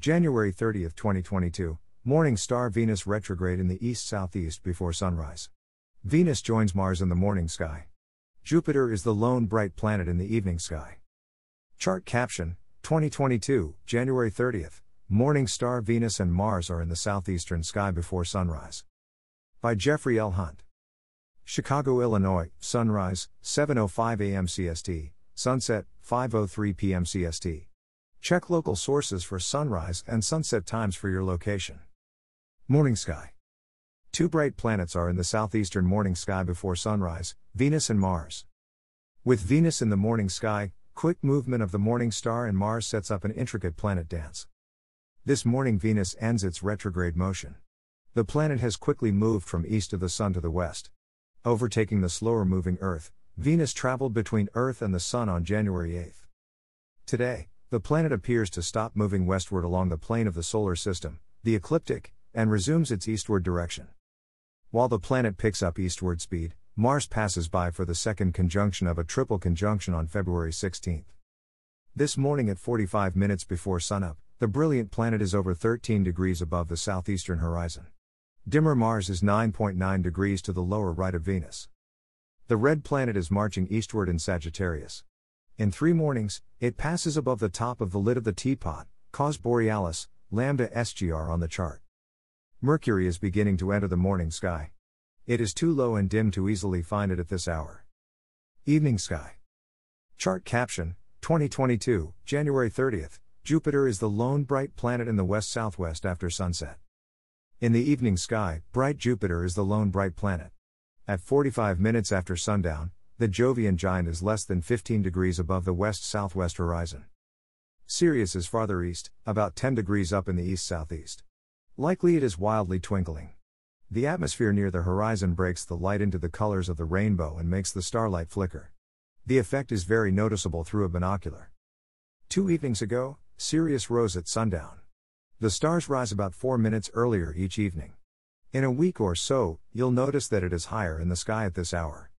January 30, 2022, morning star Venus retrograde in the east southeast before sunrise. Venus joins Mars in the morning sky. Jupiter is the lone bright planet in the evening sky. Chart caption 2022, January 30th. Morning star Venus and Mars are in the southeastern sky before sunrise. By Jeffrey L. Hunt. Chicago, Illinois, sunrise, 7:05 a.m. CST, sunset, 5:03 p.m. CST. Check local sources for sunrise and sunset times for your location. Morning sky. Two bright planets are in the southeastern morning sky before sunrise, Venus and Mars. With Venus in the morning sky, quick movement of the morning star and Mars sets up an intricate planet dance. This morning Venus ends its retrograde motion. The planet has quickly moved from east of the Sun to the west. Overtaking the slower moving Earth, Venus traveled between Earth and the Sun on January 8. Today, the planet appears to stop moving westward along the plane of the solar system, the ecliptic, and resumes its eastward direction. While the planet picks up eastward speed, Mars passes by for the second conjunction of a triple conjunction on February 16. This morning at 45 minutes before sunup, the brilliant planet is over 13 degrees above the southeastern horizon. Dimmer Mars is 9.9 degrees to the lower right of Venus. The red planet is marching eastward in Sagittarius. In three mornings, it passes above the top of the lid of the teapot, Kaus Borealis, lambda SGR on the chart. Mercury is beginning to enter the morning sky. It is too low and dim to easily find it at this hour. Evening sky. Chart caption 2022, January 30th. Jupiter is the lone bright planet in the west southwest after sunset. In the evening sky, bright Jupiter is the lone bright planet. At 45 minutes after sundown, the Jovian giant is less than 15 degrees above the west southwest horizon. Sirius is farther east, about 10 degrees up in the east southeast. Likely it is wildly twinkling. The atmosphere near the horizon breaks the light into the colors of the rainbow and makes the starlight flicker. The effect is very noticeable through a binocular. Two evenings ago, Sirius rose at sundown. The stars rise about four minutes earlier each evening. In a week or so, you'll notice that it is higher in the sky at this hour.